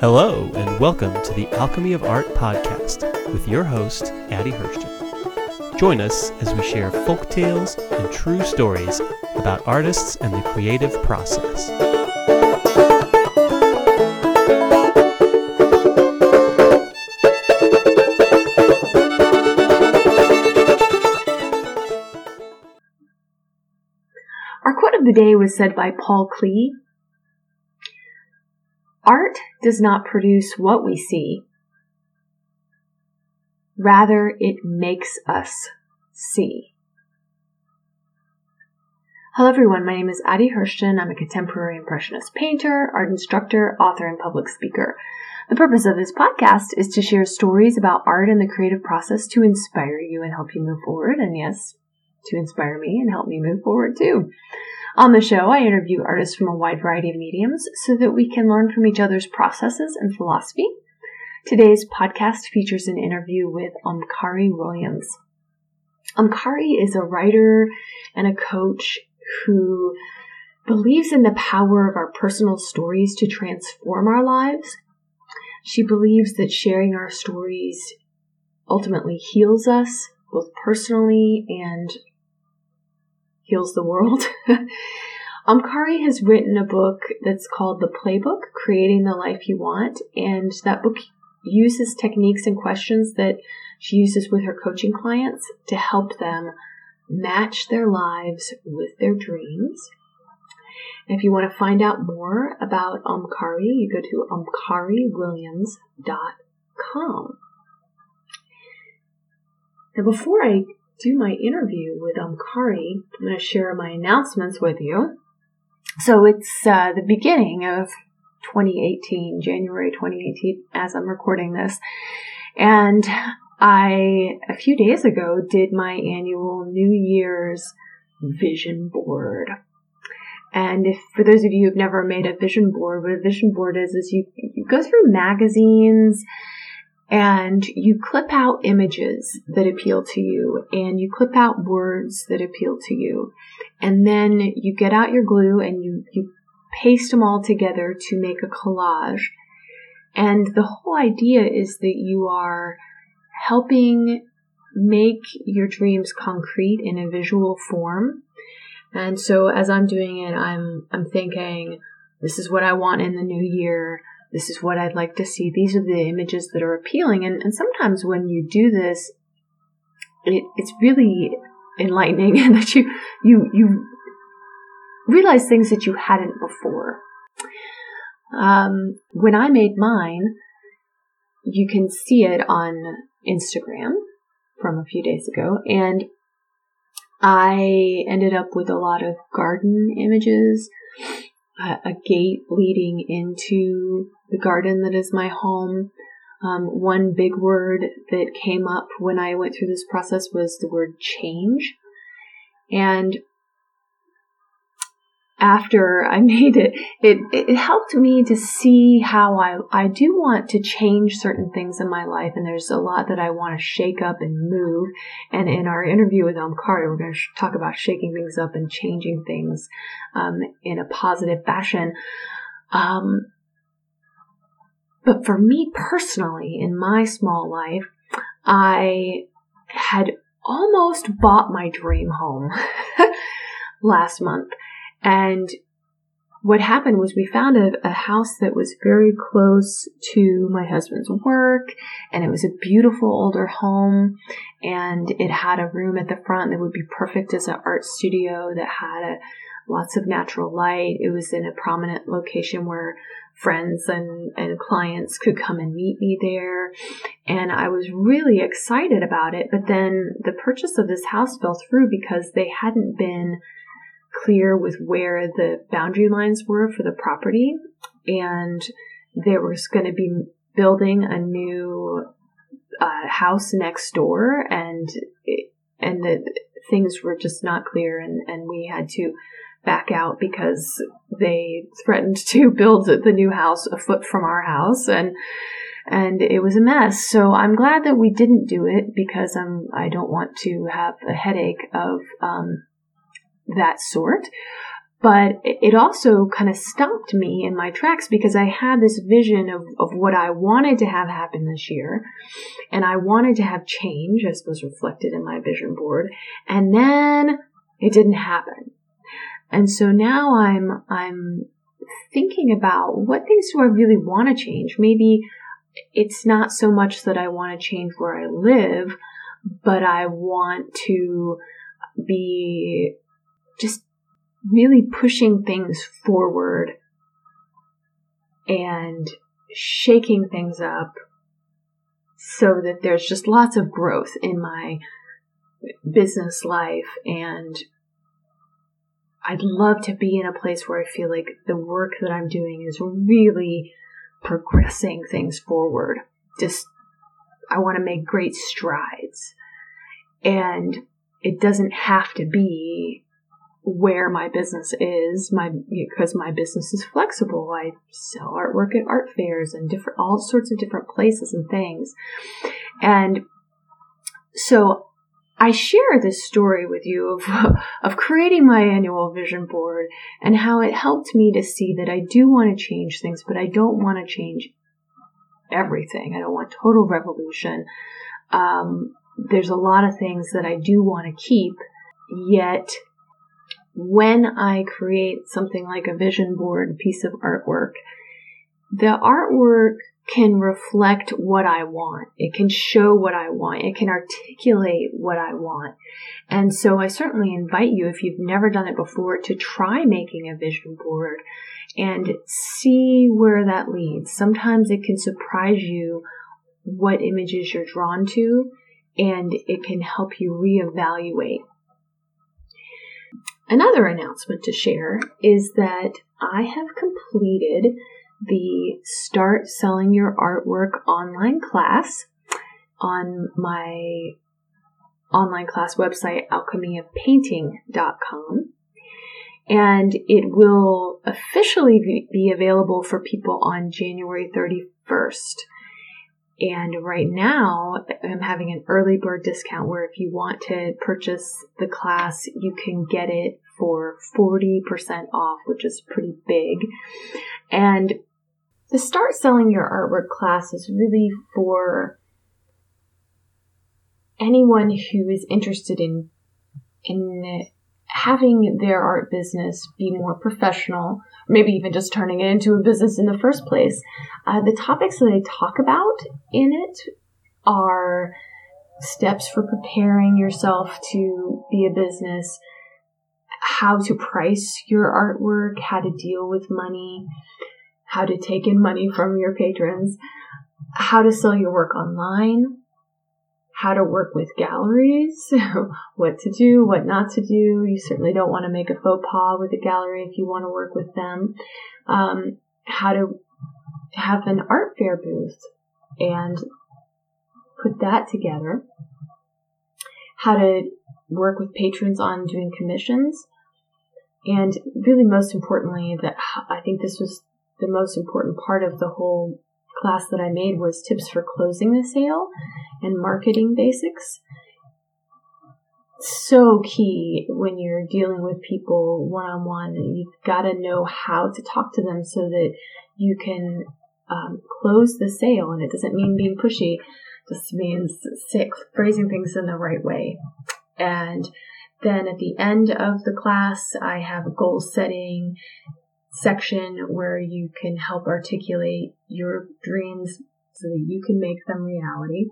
Hello, and welcome to the Alchemy of Art podcast with your host, Addie Hirschten. Join us as we share folk tales and true stories about artists and the creative process. The day was said by Paul Klee. Art does not produce what we see. Rather, it makes us see. Hello everyone, my name is Addie Hirschten. I'm a contemporary impressionist painter, art instructor, author, and public speaker. The purpose of this podcast is to share stories about art and the creative process to inspire you and help you move forward. And yes, to inspire me and help me move forward too. On the show, I interview artists from a wide variety of mediums so that we can learn from each other's processes and philosophy. Today's podcast features an interview with Omkari Williams. Omkari is a writer and a coach who believes in the power of our personal stories to transform our lives. She believes that sharing our stories ultimately heals us, both personally and heals the world. Omkari has written a book that's called The Playbook Creating the Life You Want, and that book uses techniques and questions that she uses with her coaching clients to help them match their lives with their dreams. And if you want to find out more about Omkari, you go to omkariwilliams.com. Now, before I do my interview with Omkari, I'm going to share my announcements with you. So it's uh, the beginning of 2018, January 2018, as I'm recording this. And I, a few days ago, did my annual New Year's vision board. And if, for those of you who've never made a vision board, what a vision board is, is you, you go through magazines and you clip out images that appeal to you and you clip out words that appeal to you. And then you get out your glue and you, you paste them all together to make a collage. And the whole idea is that you are helping make your dreams concrete in a visual form. And so as I'm doing it, I'm, I'm thinking, this is what I want in the new year this is what I'd like to see. These are the images that are appealing. And, and sometimes when you do this, it, it's really enlightening that you, you, you realize things that you hadn't before. Um, when I made mine, you can see it on Instagram from a few days ago. And I ended up with a lot of garden images, a gate leading into the garden that is my home. Um, one big word that came up when I went through this process was the word change. And after I made it, it, it helped me to see how I, I do want to change certain things in my life. And there's a lot that I want to shake up and move. And in our interview with Omkari, we're going to talk about shaking things up and changing things, um, in a positive fashion. Um, but for me personally, in my small life, I had almost bought my dream home last month. And what happened was we found a, a, house that was very close to my husband's work and it was a beautiful older home and it had a room at the front that would be perfect as an art studio that had a, lots of natural light. It was in a prominent location where friends and, and clients could come and meet me there. And I was really excited about it. But then the purchase of this house fell through because they hadn't been clear with where the boundary lines were for the property. And there was going to be building a new uh, house next door and and the things were just not clear and, and we had to back out because they threatened to build the new house a foot from our house. And and it was a mess. So I'm glad that we didn't do it because I'm I don't want to have a headache of um, that sort. But it also kind of stopped me in my tracks because I had this vision of, of what I wanted to have happen this year. And I wanted to have change, as was reflected in my vision board. And then it didn't happen. And so now I'm, I'm thinking about what things do I really want to change? Maybe it's not so much that I want to change where I live, but I want to be just really pushing things forward and shaking things up so that there's just lots of growth in my business life and I'd love to be in a place where I feel like the work that I'm doing is really progressing things forward. Just, I want to make great strides. And it doesn't have to be where my business is my because my business is flexible. I sell artwork at art fairs and different all sorts of different places and things. And so i share this story with you of of creating my annual vision board and how it helped me to see that i do want to change things but i don't want to change everything. I don't want total revolution. Um, there's a lot of things that i do want to keep yet when I create something like a vision board piece of artwork, the artwork can reflect what I want. It can show what I want. It can articulate what I want. And so I certainly invite you, if you've never done it before, to try making a vision board and see where that leads. Sometimes it can surprise you what images you're drawn to and it can help you reevaluate Another announcement to share is that I have completed the Start Selling Your Artwork online class on my online class website, alchemyofpainting.com. And it will officially be available for people on January 31st. And right now, I'm having an early bird discount where if you want to purchase the class, you can get it for 40% off, which is pretty big. And the Start Selling Your Artwork class is really for anyone who is interested in, in having their art business be more professional, maybe even just turning it into a business in the first place. Uh, the topics that I talk about in it are steps for preparing yourself to be a business, how to price your artwork, how to deal with money, how to take in money from your patrons, how to sell your work online, how to work with galleries, what to do, what not to do. You certainly don't want to make a faux pas with a gallery if you want to work with them. Um, how to have an art fair booth and put that together. How to work with patrons on doing commissions. And really, most importantly, that I think this was the most important part of the whole class that I made was tips for closing the sale and marketing basics. So key when you're dealing with people one on one. You've got to know how to talk to them so that you can um, close the sale. And it doesn't mean being pushy, just means sick, phrasing things in the right way. And then at the end of the class, I have goal setting section where you can help articulate your dreams so that you can make them reality.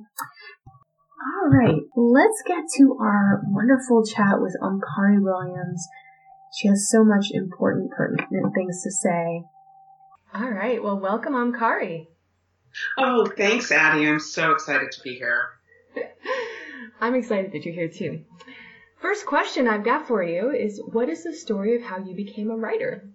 All right, let's get to our wonderful chat with Omkari Williams. She has so much important, pertinent things to say. All right, well, welcome, Omkari. Oh, thanks, Addie. I'm so excited to be here. I'm excited that you're here too. First question I've got for you is what is the story of how you became a writer?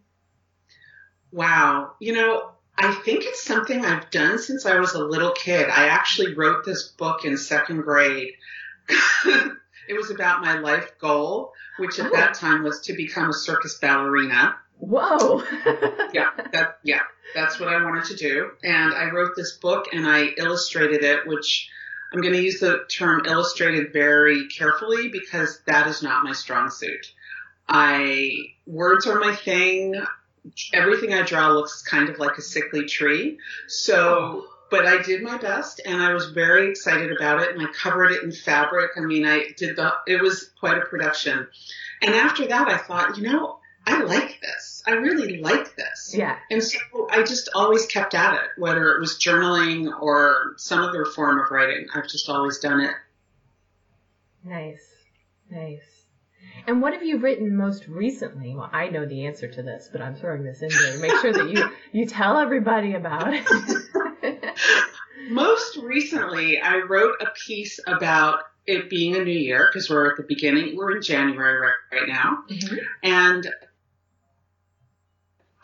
Wow. You know, I think it's something I've done since I was a little kid. I actually wrote this book in second grade. it was about my life goal, which at that oh. time was to become a circus ballerina. Whoa. yeah, that yeah, that's what I wanted to do. And I wrote this book and I illustrated it, which I'm going to use the term illustrated very carefully because that is not my strong suit. I words are my thing. Everything I draw looks kind of like a sickly tree. So, but I did my best and I was very excited about it and I covered it in fabric. I mean, I did the, it was quite a production. And after that, I thought, you know, I like this. I really like this. Yeah. And so I just always kept at it, whether it was journaling or some other form of writing. I've just always done it. Nice. Nice. And what have you written most recently? Well, I know the answer to this, but I'm throwing this in there to make sure that you, you tell everybody about it. most recently, I wrote a piece about it being a new year because we're at the beginning. We're in January right, right now. Mm-hmm. And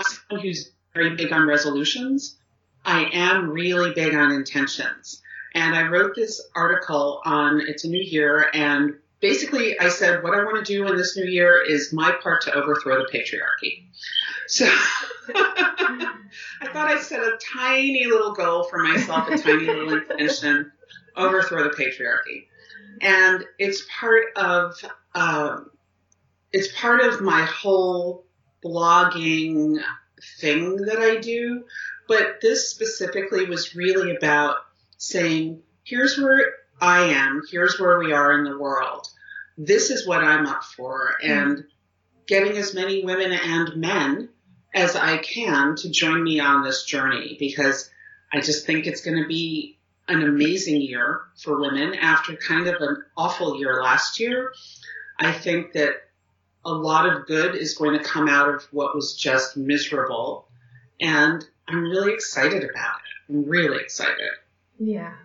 someone who's very big on resolutions, I am really big on intentions. And I wrote this article on it's a new year and basically I said what I want to do in this new year is my part to overthrow the patriarchy. So I thought I'd set a tiny little goal for myself, a tiny little intention, overthrow the patriarchy. And it's part of um, it's part of my whole blogging thing that I do. But this specifically was really about saying, here's where I am, here's where we are in the world. This is what I'm up for. And getting as many women and men as I can to join me on this journey because I just think it's going to be an amazing year for women after kind of an awful year last year. I think that a lot of good is going to come out of what was just miserable. And I'm really excited about it. I'm really excited. Yeah.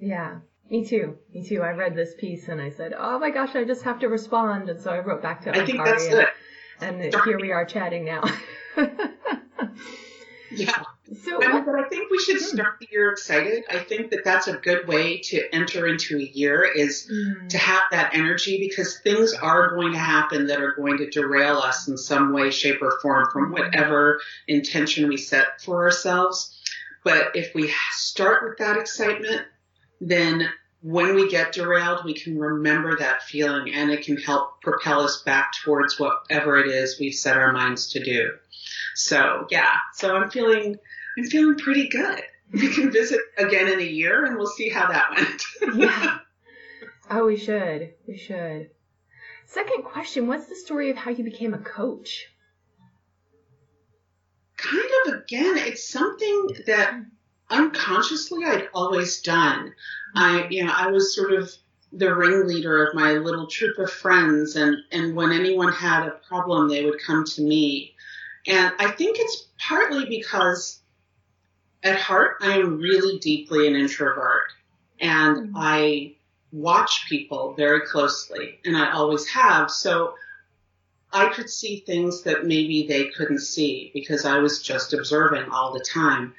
Yeah. Me too. Me too. I read this piece and I said, "Oh my gosh, I just have to respond." And so I wrote back to I think that's and, it. And here we are chatting now. yeah. So, I but I think we should hmm. start the year excited. I think that that's a good way to enter into a year is mm. to have that energy because things are going to happen that are going to derail us in some way, shape, or form from hmm. whatever intention we set for ourselves. But if we start with that excitement, then when we get derailed, we can remember that feeling and it can help propel us back towards whatever it is we've set our minds to do. So yeah, so I'm feeling I'm feeling pretty good. We can visit again in a year and we'll see how that went. yeah. Oh, we should. We should. Second question What's the story of how you became a coach? Kind of again, it's something that unconsciously I'd always done. I, you know, I was sort of the ringleader of my little troop of friends and, and when anyone had a problem, they would come to me. And I think it's partly because at heart, I am really deeply an introvert and mm-hmm. I watch people very closely and I always have. So I could see things that maybe they couldn't see because I was just observing all the time.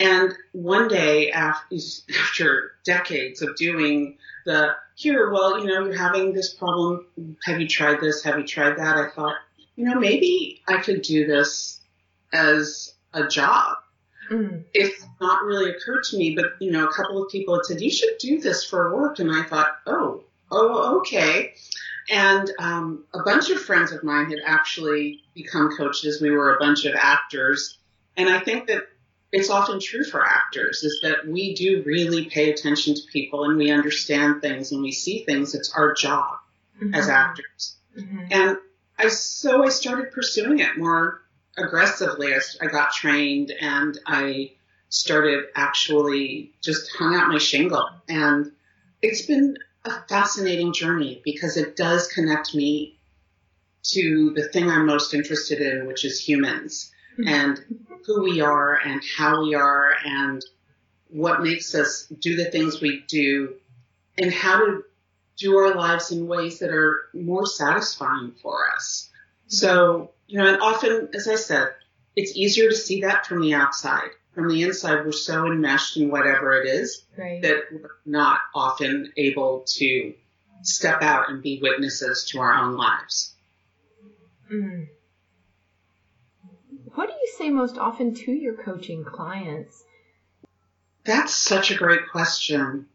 And one day after, after decades of doing the here, well, you know, you're having this problem. Have you tried this? Have you tried that? I thought, you know, maybe I could do this as a job Mm. It's not really occurred to me, but you know, a couple of people had said you should do this for work, and I thought, oh, oh, okay. And um, a bunch of friends of mine had actually become coaches. We were a bunch of actors, and I think that it's often true for actors is that we do really pay attention to people and we understand things and we see things. It's our job mm-hmm. as actors. Mm-hmm. And I so I started pursuing it more aggressively. I, I got trained and I started actually just hung out my shingle. And it's been a fascinating journey because it does connect me to the thing I'm most interested in, which is humans mm-hmm. and who we are and how we are and what makes us do the things we do and how to do our lives in ways that are more satisfying for us. So you know, and often, as I said, it's easier to see that from the outside. From the inside, we're so enmeshed in whatever it is right. that we're not often able to step out and be witnesses to our own lives. Mm. What do you say most often to your coaching clients? That's such a great question.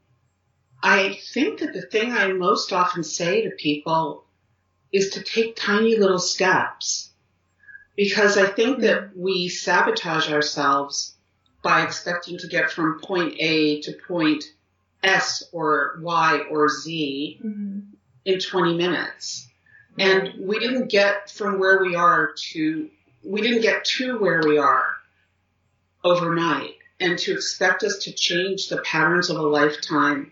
I think that the thing I most often say to people is to take tiny little steps. Because I think that we sabotage ourselves by expecting to get from point A to point S or Y or Z mm-hmm. in 20 minutes. And we didn't get from where we are to, we didn't get to where we are overnight. And to expect us to change the patterns of a lifetime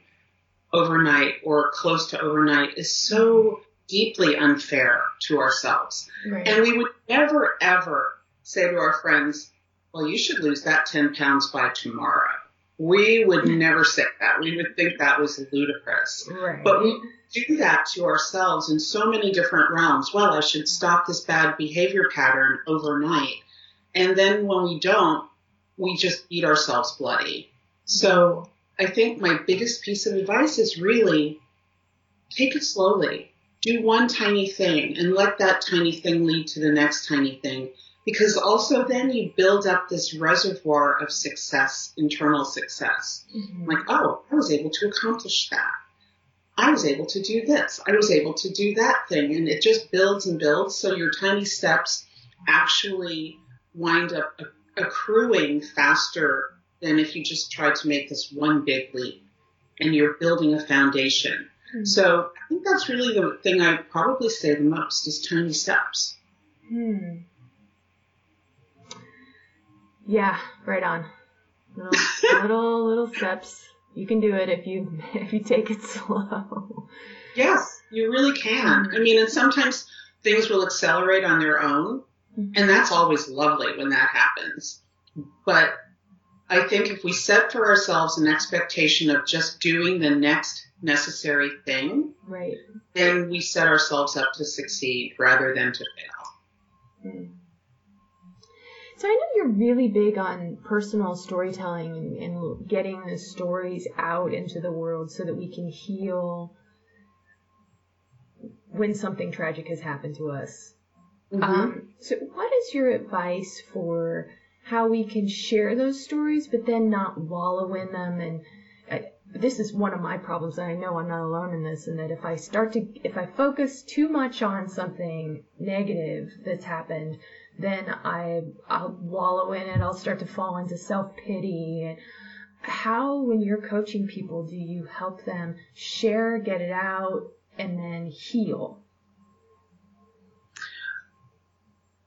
overnight or close to overnight is so deeply unfair to ourselves. Right. And we would never ever say to our friends, well, you should lose that 10 pounds by tomorrow. We would mm-hmm. never say that. We would think that was ludicrous. Right. But we do that to ourselves in so many different realms. Well, I should stop this bad behavior pattern overnight. And then when we don't, we just beat ourselves bloody. So I think my biggest piece of advice is really take it slowly. Do one tiny thing and let that tiny thing lead to the next tiny thing. Because also then you build up this reservoir of success, internal success. Mm-hmm. Like, oh, I was able to accomplish that. I was able to do this. I was able to do that thing. And it just builds and builds. So your tiny steps actually wind up accruing faster than if you just try to make this one big leap and you're building a foundation. Mm-hmm. So I think that's really the thing I probably say the most is tiny steps. Hmm. Yeah, right on. Little, little, little steps. You can do it if you if you take it slow. Yes, you really can. I mean, and sometimes things will accelerate on their own, mm-hmm. and that's always lovely when that happens. But I think if we set for ourselves an expectation of just doing the next necessary thing, right. then we set ourselves up to succeed rather than to fail. Mm. So I know you're really big on personal storytelling and, getting the stories out into the world so that we can heal when something tragic has happened to us. Mm-hmm. Um, so what is your advice for how we can share those stories, but then not wallow in them. And uh, this is one of my problems. And I know I'm not alone in this. And that if I start to, if I focus too much on something negative that's happened, then I, I'll wallow in it. I'll start to fall into self pity. How, when you're coaching people, do you help them share, get it out, and then heal?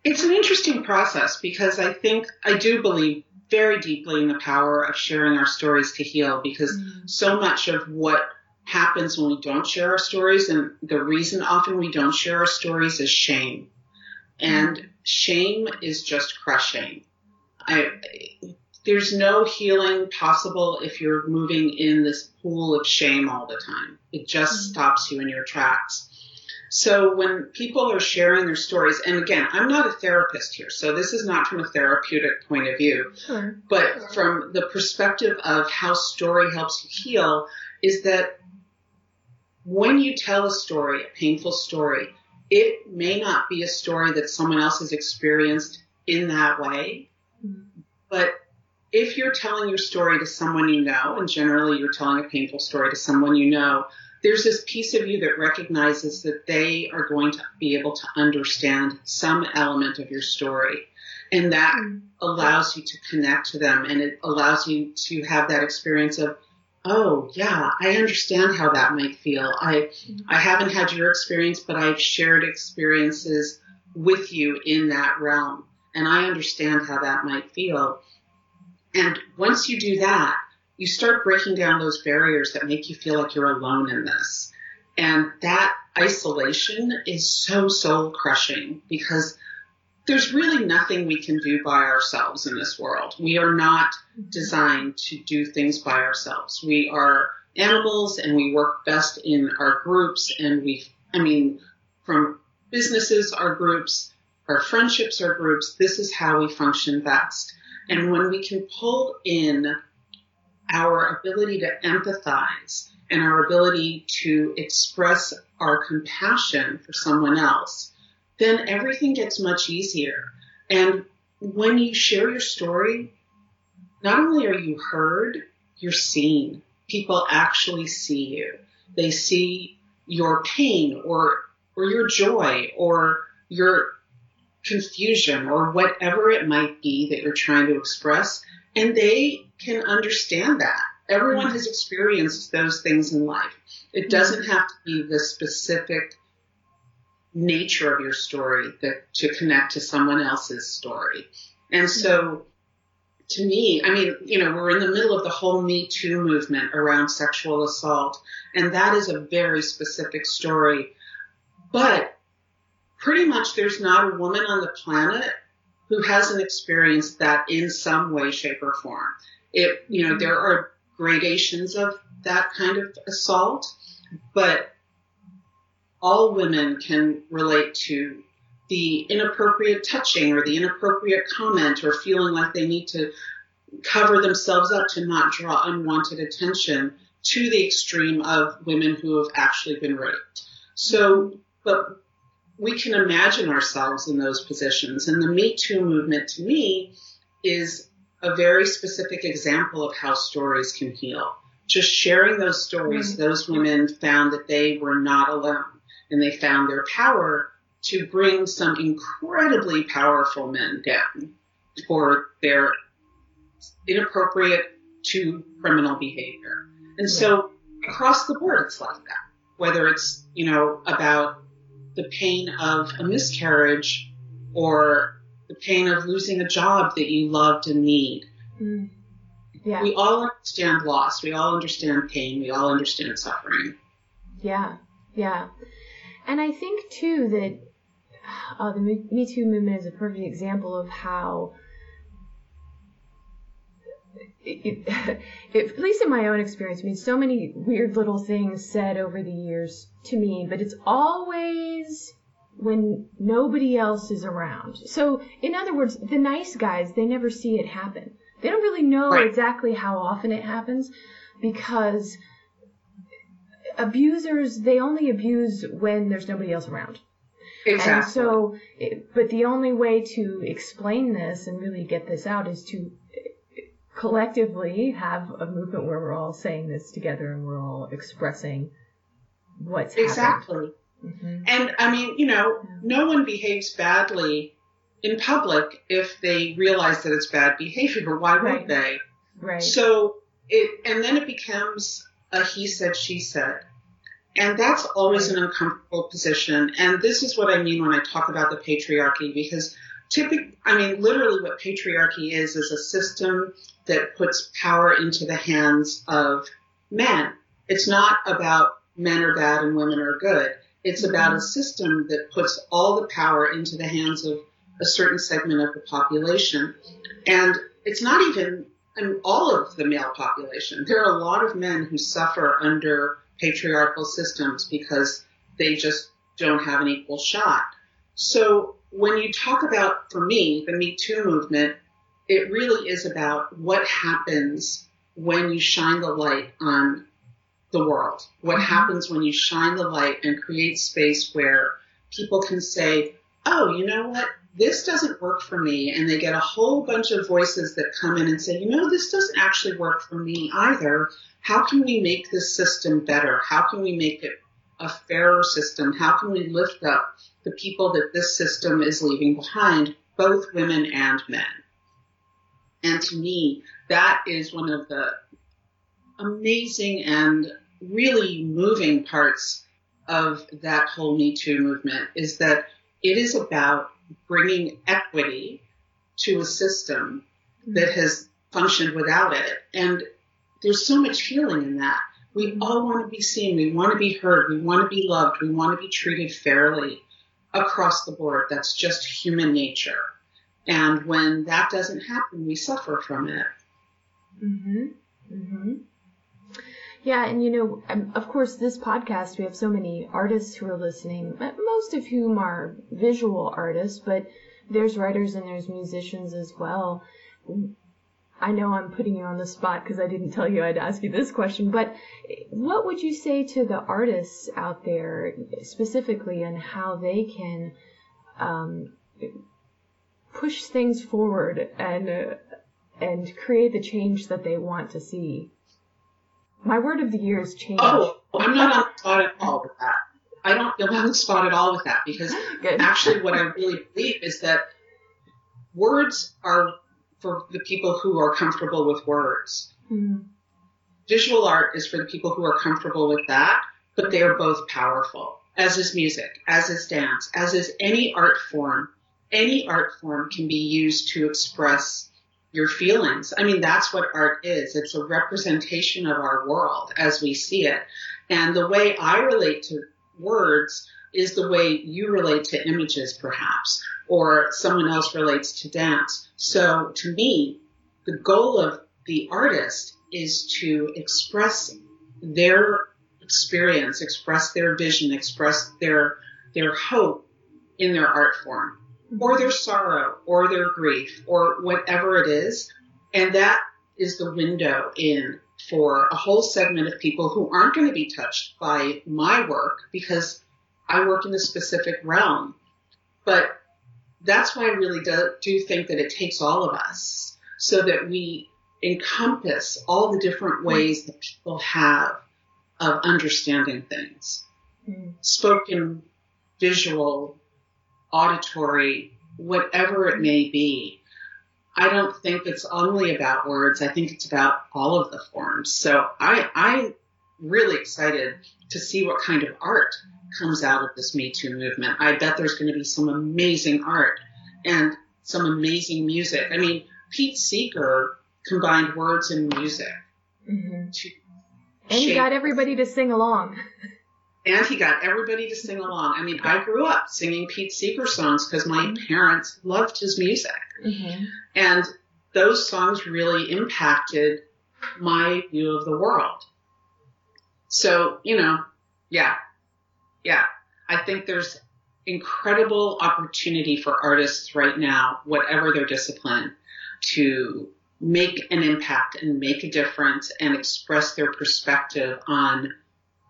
It's an interesting process because I think I do believe very deeply in the power of sharing our stories to heal because mm-hmm. so much of what happens when we don't share our stories and the reason often we don't share our stories is shame. And mm-hmm. Shame is just crushing. I, there's no healing possible if you're moving in this pool of shame all the time. It just mm-hmm. stops you in your tracks. So when people are sharing their stories, and again, I'm not a therapist here, so this is not from a therapeutic point of view, sure. but from the perspective of how story helps you heal, is that when you tell a story, a painful story, it may not be a story that someone else has experienced in that way, mm-hmm. but if you're telling your story to someone you know, and generally you're telling a painful story to someone you know, there's this piece of you that recognizes that they are going to be able to understand some element of your story. And that mm. allows you to connect to them and it allows you to have that experience of, oh yeah, I understand how that might feel. I, mm. I haven't had your experience, but I've shared experiences with you in that realm. And I understand how that might feel. And once you do that, you start breaking down those barriers that make you feel like you're alone in this. And that isolation is so soul crushing because there's really nothing we can do by ourselves in this world. We are not designed to do things by ourselves. We are animals and we work best in our groups and we, I mean, from businesses, our groups, our friendships, our groups, this is how we function best. And when we can pull in our ability to empathize and our ability to express our compassion for someone else, then everything gets much easier. And when you share your story, not only are you heard, you're seen. People actually see you. They see your pain or or your joy or your confusion or whatever it might be that you're trying to express and they can understand that. Everyone has experienced those things in life. It doesn't have to be the specific nature of your story that to connect to someone else's story. And so to me, I mean, you know, we're in the middle of the whole Me Too movement around sexual assault, and that is a very specific story. But pretty much there's not a woman on the planet who hasn't experienced that in some way, shape, or form. It, you know, there are gradations of that kind of assault, but all women can relate to the inappropriate touching or the inappropriate comment or feeling like they need to cover themselves up to not draw unwanted attention to the extreme of women who have actually been raped. So, but we can imagine ourselves in those positions. And the Me Too movement to me is a very specific example of how stories can heal. Just sharing those stories, mm-hmm. those women found that they were not alone and they found their power to bring some incredibly powerful men down for their inappropriate to criminal behavior. And so across the board, it's like that. Whether it's, you know, about the pain of a miscarriage or the pain of losing a job that you loved and need. Mm. Yeah. We all understand loss. We all understand pain. We all understand suffering. Yeah. Yeah. And I think too that uh, the Me Too movement is a perfect example of how, it, it, at least in my own experience, I mean, so many weird little things said over the years to me, but it's always when nobody else is around. So, in other words, the nice guys, they never see it happen. They don't really know right. exactly how often it happens because abusers, they only abuse when there's nobody else around. Exactly. And so, but the only way to explain this and really get this out is to collectively have a movement where we're all saying this together and we're all expressing what's exactly. Mm-hmm. And I mean, you know, no one behaves badly in public if they realize that it's bad behavior. Why right. would they? Right. So it, and then it becomes a he said, she said. And that's always an uncomfortable position. And this is what I mean when I talk about the patriarchy, because typically, I mean, literally what patriarchy is, is a system that puts power into the hands of men. It's not about men are bad and women are good. It's mm-hmm. about a system that puts all the power into the hands of a certain segment of the population. And it's not even I mean, all of the male population. There are a lot of men who suffer under patriarchal systems because they just don't have an equal shot. So when you talk about, for me, the Me Too movement, it really is about what happens when you shine the light on the world. What mm-hmm. happens when you shine the light and create space where people can say, oh, you know what? This doesn't work for me. And they get a whole bunch of voices that come in and say, you know, this doesn't actually work for me either. How can we make this system better? How can we make it a fairer system? How can we lift up the people that this system is leaving behind, both women and men? And to me, that is one of the amazing and really moving parts of that whole Me Too movement is that it is about bringing equity to a system that has functioned without it. And there's so much healing in that. We all want to be seen. We want to be heard. We want to be loved. We want to be treated fairly across the board. That's just human nature. And when that doesn't happen, we suffer from it. Mhm. Mhm. Yeah, and you know, um, of course, this podcast, we have so many artists who are listening, most of whom are visual artists, but there's writers and there's musicians as well. I know I'm putting you on the spot because I didn't tell you I'd ask you this question, but what would you say to the artists out there specifically and how they can um, push things forward and uh, and create the change that they want to see. My word of the year is change. Oh, I'm not on the spot at all with that. I don't feel on the spot at all with that because Good. actually what I really believe is that words are for the people who are comfortable with words. Hmm. Visual art is for the people who are comfortable with that, but they are both powerful, as is music, as is dance, as is any art form. Any art form can be used to express your feelings. I mean, that's what art is. It's a representation of our world as we see it. And the way I relate to words is the way you relate to images, perhaps, or someone else relates to dance. So to me, the goal of the artist is to express their experience, express their vision, express their, their hope in their art form or their sorrow or their grief or whatever it is. And that is the window in for a whole segment of people who aren't going to be touched by my work because I work in a specific realm. But that's why I really do, do think that it takes all of us so that we encompass all the different ways that people have of understanding things. Hmm. Spoken, visual, auditory, whatever it may be. I don't think it's only about words. I think it's about all of the forms. So I, I'm really excited to see what kind of art comes out of this Me Too movement. I bet there's going to be some amazing art and some amazing music. I mean, Pete Seeger combined words and music Mhm. to And shape got everybody to sing along. and he got everybody to sing along. I mean, I grew up singing Pete Seeger songs because my parents loved his music. Mm-hmm. And those songs really impacted my view of the world. So, you know, yeah, yeah. I think there's incredible opportunity for artists right now, whatever their discipline, to make an impact and make a difference and express their perspective on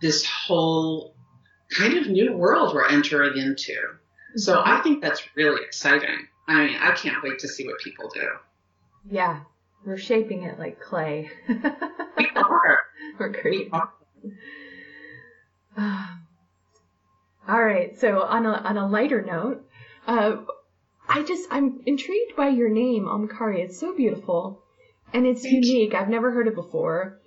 this whole kind of new world we're entering into. So I think that's really exciting. I mean, I can't wait to see what people do. Yeah, we're shaping it like clay. We are. we're We are. All right. So on a on a lighter note, uh, I just I'm intrigued by your name, Omkari. It's so beautiful, and it's Thank you. unique. I've never heard it before.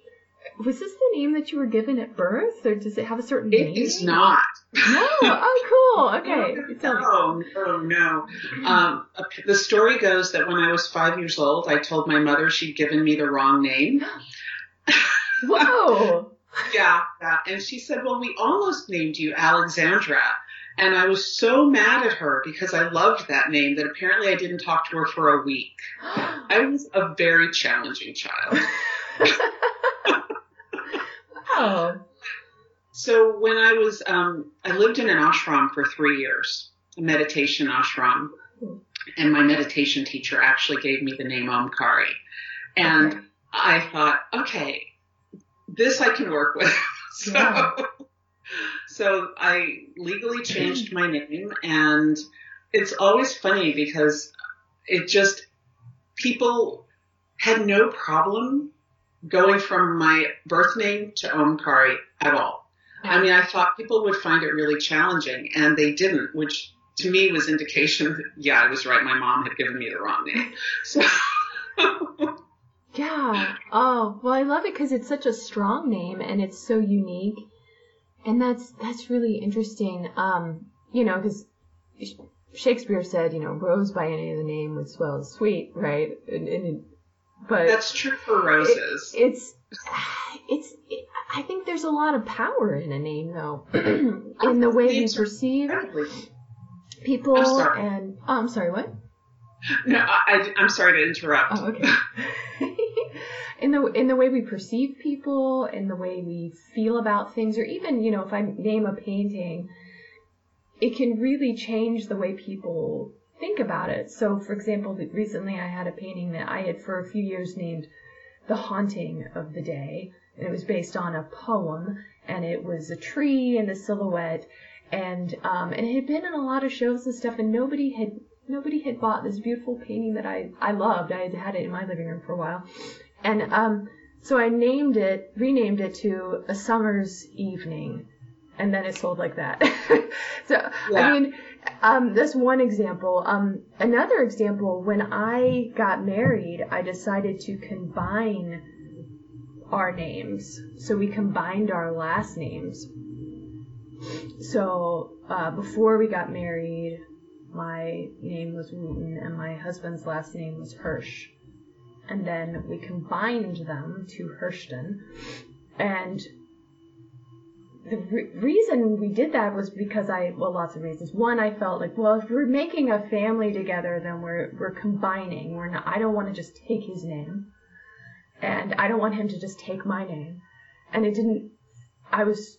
Was this the name that you were given at birth, or does it have a certain It name? is not. No. Oh, cool. Okay. No, no, no. Um, the story goes that when I was five years old, I told my mother she'd given me the wrong name. Whoa. Yeah, yeah. And she said, well, we almost named you Alexandra. And I was so mad at her because I loved that name that apparently I didn't talk to her for a week. I was a very challenging child. oh. So when I was, um, I lived in an ashram for three years, a meditation ashram, and my meditation teacher actually gave me the name Omkari. And Okay. I thought, okay, this I can work with. so, Yeah. so I legally changed my name, and it's always funny because it just people had no problem going from my birth name to Omkari at all. I mean, I thought people would find it really challenging, and they didn't, which to me was indication that, yeah, I was right. My mom had given me the wrong name. So, Yeah. Oh, well, I love it because it's such a strong name and it's so unique, and that's that's really interesting. Um, you know, because Shakespeare said, you know, rose by any other name would swell as sweet, right? And, and it, but that's true for roses. it's it's it, I think there's a lot of power in a name though, in the way we perceive people I'm and oh, I'm sorry, what? No, I, I'm sorry to interrupt. Oh, okay. in the in the way we perceive people, in the way we feel about things, or even you know, if I name a painting, it can really change the way people think about it. So, for example, recently I had a painting that I had for a few years named "The Haunting of the Day," and it was based on a poem, and it was a tree and a silhouette, and um, and it had been in a lot of shows and stuff, and nobody had nobody had bought this beautiful painting that I I loved. I had had it in my living room for a while, and um, so I named it, renamed it to A Summer's Evening, and then it sold like that. so Yeah. I mean, um, that's one example. Um, another example, when I got married, I decided to combine our names. So we combined our last names. So uh, before we got married, my name was Wooten and my husband's last name was Hirsch. And then we combined them to Hirschten. And the re- reason we did that was because I, well, lots of reasons. One, I felt like, well, if we're making a family together, then we're, we're combining. We're not, I don't want to just take his name. And I don't want him to just take my name. And it didn't, I was,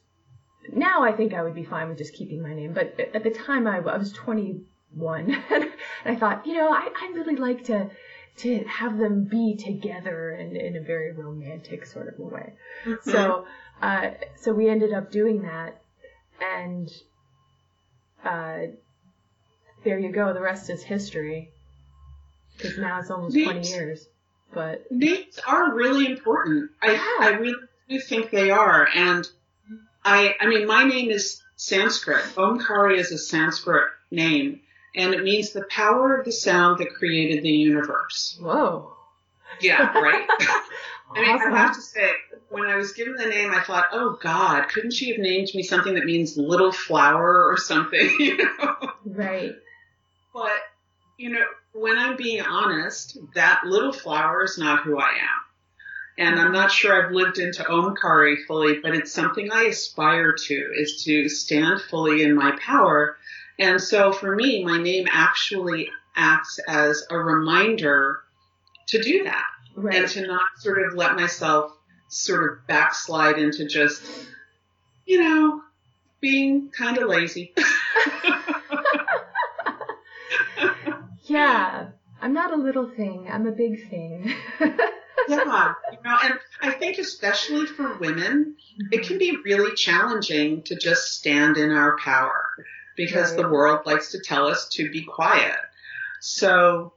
now I think I would be fine with just keeping my name. But at the time I, I was 21 and I thought, you know, I, I'd really like to, to have them be together in, in a very romantic sort of a way. Mm-hmm. So, uh, so we ended up doing that, and uh, there you go. The rest is history. Because now it's almost Neat. 20 years. But names are really important. I Yeah. I really do think they are, and I I mean my name is Sanskrit. Omkari is a Sanskrit name, and it means the power of the sound that created the universe. whoa, Yeah, right. I mean, Awesome. I uh-huh. have to say, when I was given the name, I thought, oh God, couldn't she have named me something that means little flower or something? You know. right? But, you know, when I'm being honest, that little flower is not who I am. And I'm not sure I've lived into Omkari fully, but it's something I aspire to, is to stand fully in my power. And so for me, my name actually acts as a reminder to do that and to not sort of let myself sort of backslide into just, you know, being kind of lazy. Yeah. I'm not a little thing. I'm a big thing. Yeah, you know, and I think especially for women, it can be really challenging to just stand in our power because the world likes to tell us to be quiet. So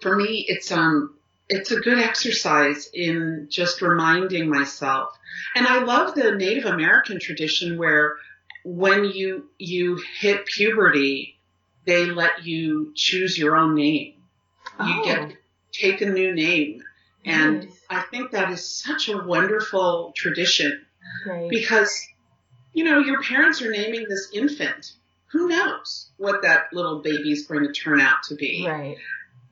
for me, it's um, it's a good exercise in just reminding myself. And I love the Native American tradition where when you you hit puberty, they let you choose your own name. Oh. You get take a new name. And Nice. I think that is such a wonderful tradition right. because, you know, your parents are naming this infant. Who knows what that little baby's going to turn out to be? right.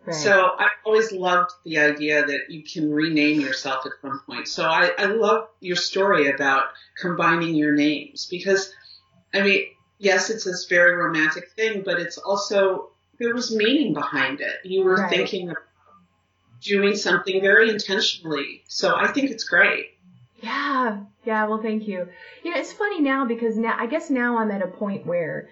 Right. So I always loved the idea that you can rename yourself at some point. So I, I love your story about combining your names because, I mean, yes, it's this very romantic thing, but it's also, there was meaning behind it. You were Right. thinking of doing something very intentionally. So I think it's great. Yeah, yeah, well, thank you. You know, it's funny now because now, I guess now I'm at a point where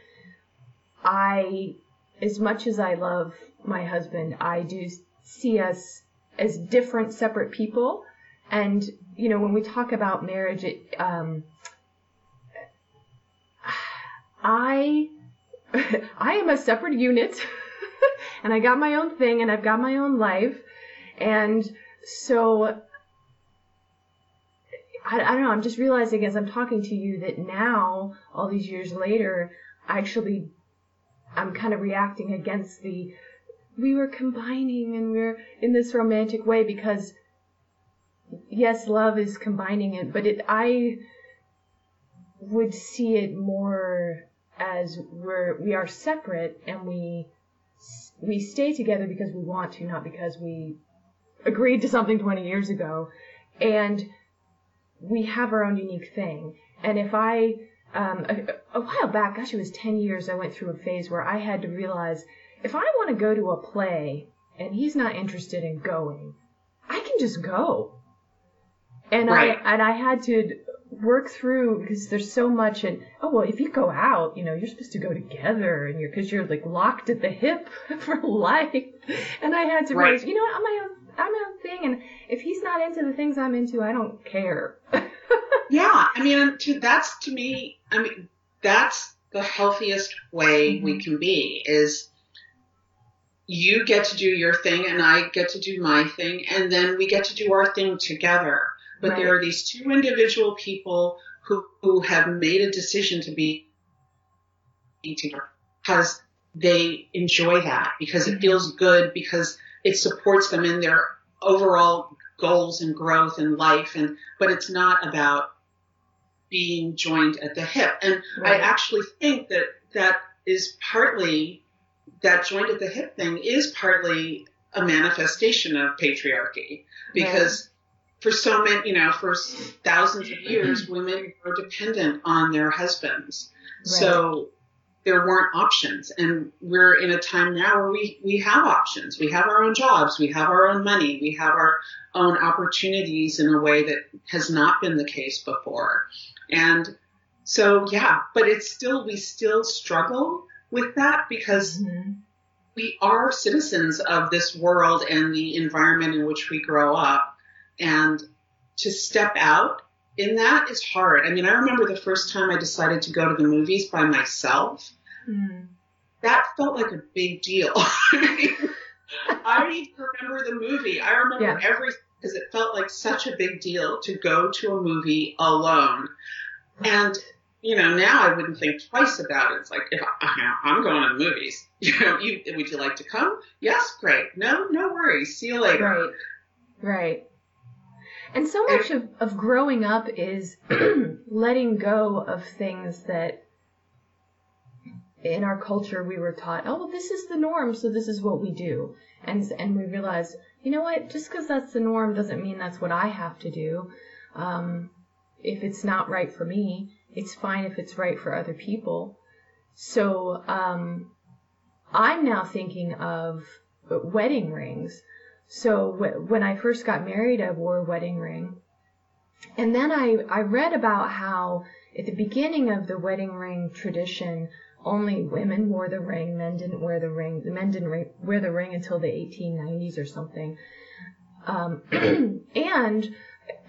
I, as much as I love my husband, I do see us as different, separate people. And, you know, when we talk about marriage, it, um, I, I am a separate unit and I got my own thing and I've got my own life. And so I, I don't know. I'm just realizing as I'm talking to you that now, all these years later, I actually, I'm kind of reacting against the we were combining and we're in this romantic way because yes, love is combining it, but it I would see it more as we're we are separate and we we stay together because we want to, not because we agreed to something 20 years ago, and we have our own unique thing. And if I, um, a, a while back, gosh, it was 10 years, I went through a phase where I had to realize if I want to go to a play and he's not interested in going, I can just go. And Right. I and I had to work through because there's so much and oh well if you go out you know you're supposed to go together and you're because you're like locked at the hip for life and I had to Right. realize you know what I'm my own I'm my own thing and if he's not into the things I'm into I don't care Yeah, I mean, to, that's to me, I mean, that's the healthiest way we mm-hmm. can be is you get to do your thing and I get to do my thing and then we get to do our thing together. But Right. there are these two individual people who, who have made a decision to be together because they enjoy that, because it Mhm. feels good, because it supports them in their overall goals and growth in life. And, but it's not about being joined at the hip. And I actually think that that is partly that joined at the hip thing is partly a manifestation of patriarchy because for so many, you know, for thousands of years, women were dependent on their husbands. So there weren't options. And we're in a time now where we, we have options. We have our own jobs. We have our own money. We have our own opportunities in a way that has not been the case before. And so, yeah, but it's still, we still struggle with that because Mhm. we are citizens of this world and the environment in which we grow up. And to step out in that is hard. I mean, I remember the first time I decided to go to the movies by myself. Mm. That felt like a big deal. I even remember the movie. I remember Yeah. everything because it felt like such a big deal to go to a movie alone. And you know, now I wouldn't think twice about it. It's like if I, I'm going to the movies, you know, you would you like to come? Yes, great. No, no worries. See you later. Right. Right. And so much of, of growing up is letting go of things that in our culture we were taught, oh, well, this is the norm, so this is what we do. And, and we realize, you know what, just because that's the norm doesn't mean that's what I have to do. Um, if it's not right for me, it's fine if it's right for other people. So um, I'm now thinking of wedding rings. So when I first got married, I wore a wedding ring. And then I, I read about how at the beginning of the wedding ring tradition, only women wore the ring, men didn't wear the ring. The men didn't ra- wear the ring until the 1890s or something. Um, and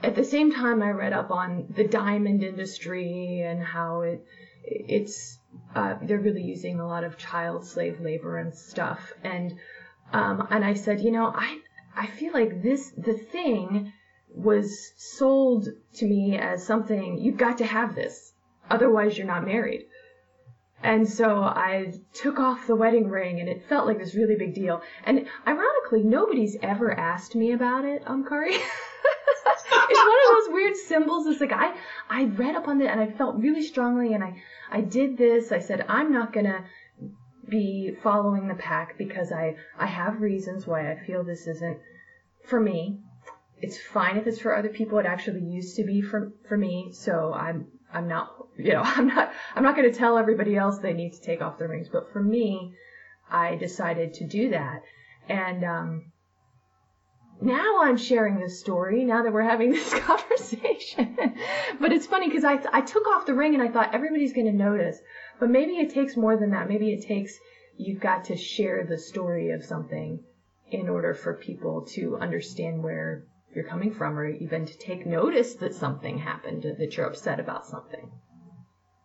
at the same time, I read up on the diamond industry and how it it's uh, they're really using a lot of child slave labor and stuff. And um, and I said, you know, I I feel like this the thing was sold to me as something you've got to have this, otherwise you're not married. And so I took off the wedding ring, and it felt like this really big deal. And ironically, nobody's ever asked me about it, um, Kari. it's one of those weird symbols. It's like I I read up on it, and I felt really strongly, and I I did this. I said I'm not gonna be following the pack because I I have reasons why I feel this isn't for me. It's fine if it's for other people. It actually used to be for for me, so I'm I'm not you know I'm not I'm not to tell everybody else they need to take off their rings, but for me, I decided to do that, and um, now I'm sharing this story. Now that we're having this conversation, but it's funny because I I took off the ring and I thought everybody's going to notice, but maybe it takes more than that. Maybe it takes you've got to share the story of something in order for people to understand where you're coming from or even to take notice that something happened that you're upset about something.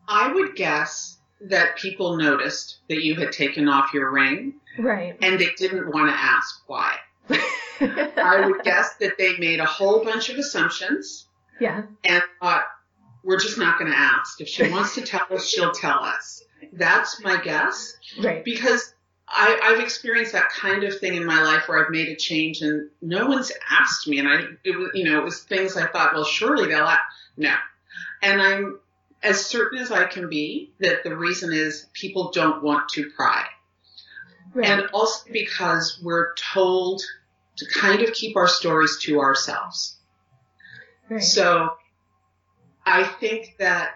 I would guess that people noticed that you had taken off your ring Right. and they didn't want to ask why. I would guess that they made a whole bunch of assumptions yeah. and thought, we're just not going to ask. If she wants to tell us, she'll tell us. That's my guess Right. because I, I've experienced that kind of thing in my life where I've made a change and no one's asked me. And I, it you know, it was things I thought, well, surely they'll ask. No. And I'm as certain as I can be that the reason is people don't want to pry. Right. And also because we're told to kind of keep our stories to ourselves. right. So I think that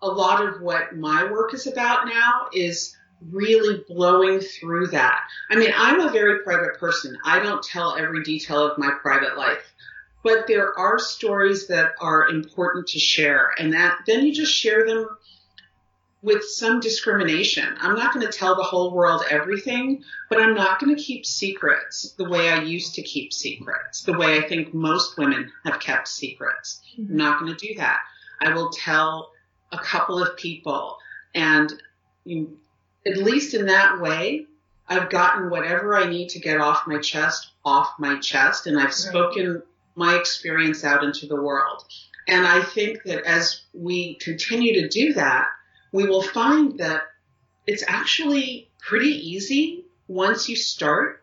a lot of what my work is about now is really blowing through that. I mean, I'm a very private person. I don't tell every detail of my private life. But there are stories that are important to share and that then you just share them with some discrimination. I'm not going to tell the whole world everything, but I'm not going to keep secrets the way I used to keep secrets, the way I think most women have kept secrets. Mm-hmm. I'm not going to do that. I will tell a couple of people and you, at least in that way, I've gotten whatever I need to get off my chest off my chest and I've spoken my experience out into the world. And I think that as we continue to do that, we will find that it's actually pretty easy once you start.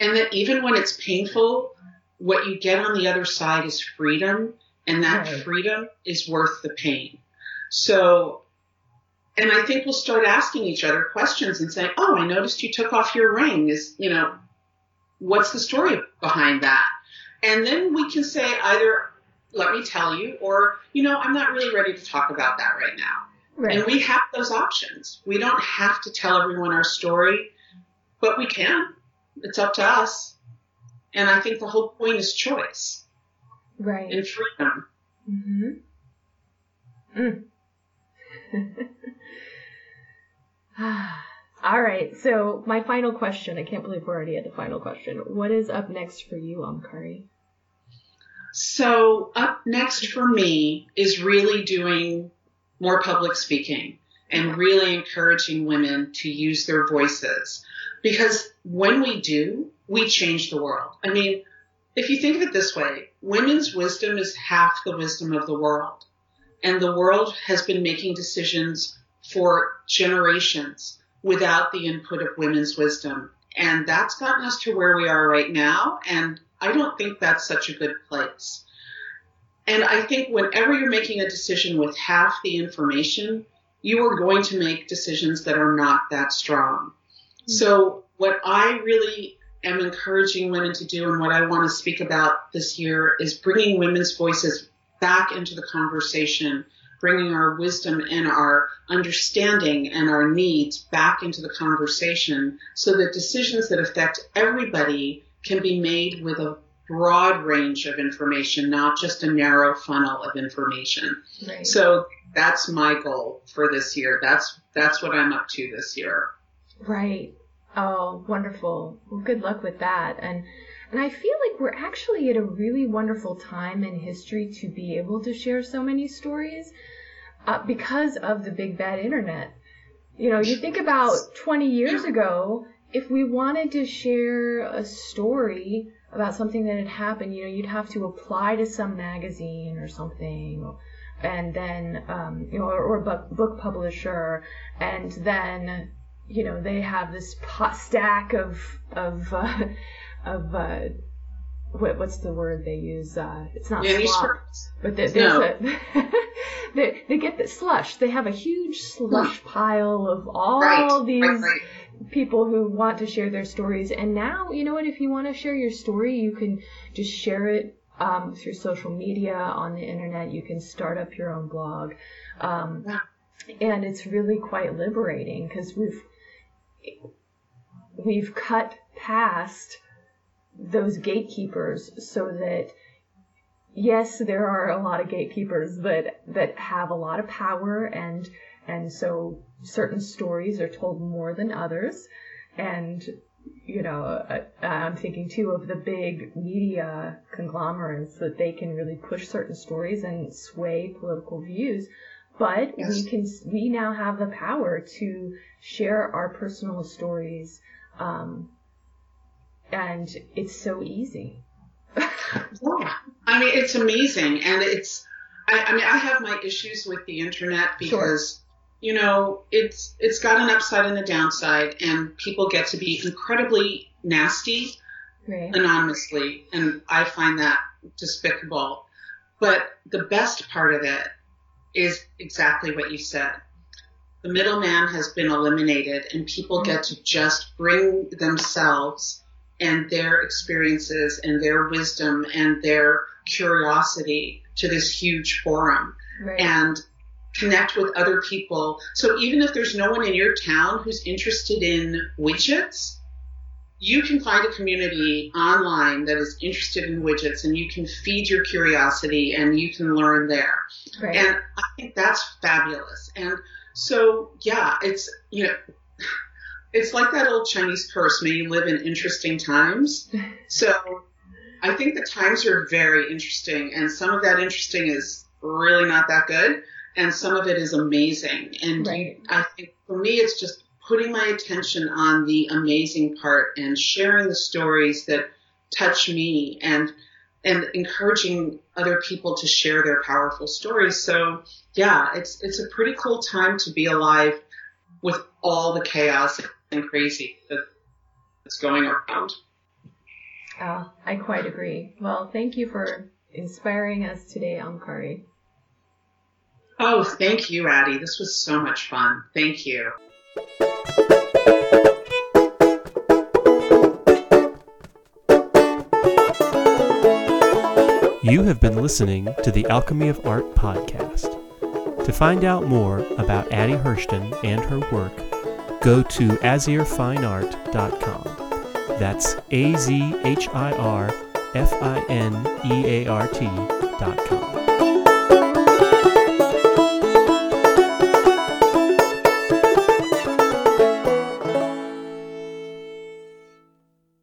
And that even when it's painful, what you get on the other side is freedom. And that right. freedom is worth the pain. So, and I think we'll start asking each other questions and saying, Oh, I noticed you took off your ring. Is, you know, what's the story behind that? And then we can say either, let me tell you, or, you know, I'm not really ready to talk about that right now. Right. And we have those options. We don't have to tell everyone our story, but we can. It's up to us. And I think the whole point is choice. Right. And freedom. Mm-hmm. Mm. All right. So my final question. I can't believe we're already at the final question. What is up next for you, Omkari? So up next for me is really doing more public speaking and really encouraging women to use their voices. Because when we do, we change the world. I mean, if you think of it this way, women's wisdom is half the wisdom of the world. And the world has been making decisions for generations without the input of women's wisdom. And that's gotten us to where we are right now. And I don't think that's such a good place. And I think whenever you're making a decision with half the information, you are going to make decisions that are not that strong. Mm-hmm. So what I really am encouraging women to do and what I want to speak about this year is bringing women's voices back into the conversation, bringing our wisdom and our understanding and our needs back into the conversation so that decisions that affect everybody can be made with a broad range of information, not just a narrow funnel of information. Right. So that's my goal for this year. That's that's what I'm up to this year. Right. Oh, wonderful. Well, good luck with that. And and I feel like we're actually at a really wonderful time in history to be able to share so many stories uh, because of the big bad internet. You know, you think about 20 years ago, if we wanted to share a story about something that had happened, you know, you'd have to apply to some magazine or something, and then, um, you know, or, or a book, book publisher, and then, you know, they have this pot stack of of uh, of uh, what, what's the word they use? Uh, it's not yeah, slop, but there's no. a they, they get the slush. They have a huge slush pile of all right, these. Right people who want to share their stories. And now, you know what? If you want to share your story, you can just share it um, through social media on the internet. You can start up your own blog, um, and it's really quite liberating because we've we've cut past those gatekeepers so that yes, there are a lot of gatekeepers that that have a lot of power and and so certain stories are told more than others. And, you know, I'm thinking too of the big media conglomerates that they can really push certain stories and sway political views. But yes. we can, we now have the power to share our personal stories. Um, and it's so easy. yeah. I mean, it's amazing. And it's, I, I, mean, I have my issues with the internet because sure you know, it's it's got an upside and a downside, and people get to be incredibly nasty right. anonymously, and I find that despicable. But the best part of it is exactly what you said. The middleman has been eliminated, and people get to just bring themselves and their experiences and their wisdom and their curiosity to this huge forum. Right. And connect with other people. So even if there's no one in your town who's interested in widgets, you can find a community online that is interested in widgets and you can feed your curiosity and you can learn there. Right. And I think that's fabulous. And so, yeah, it's, you know, it's like that old Chinese curse, may you live in interesting times. So I think the times are very interesting and some of that interesting is really not that good and some of it is amazing. And right. I think for me, it's just putting my attention on the amazing part and sharing the stories that touch me and and encouraging other people to share their powerful stories. So yeah, it's it's a pretty cool time to be alive with all the chaos and crazy that's going around. Oh, I quite agree. Well, thank you for inspiring us today, Omkari. Oh, thank you, Addie. This was so much fun. Thank you. You have been listening to the Alchemy of Art podcast. To find out more about Addie Hirschten and her work, go to azhirfineart.com. That's A Z H I R F I N E A R T dot com.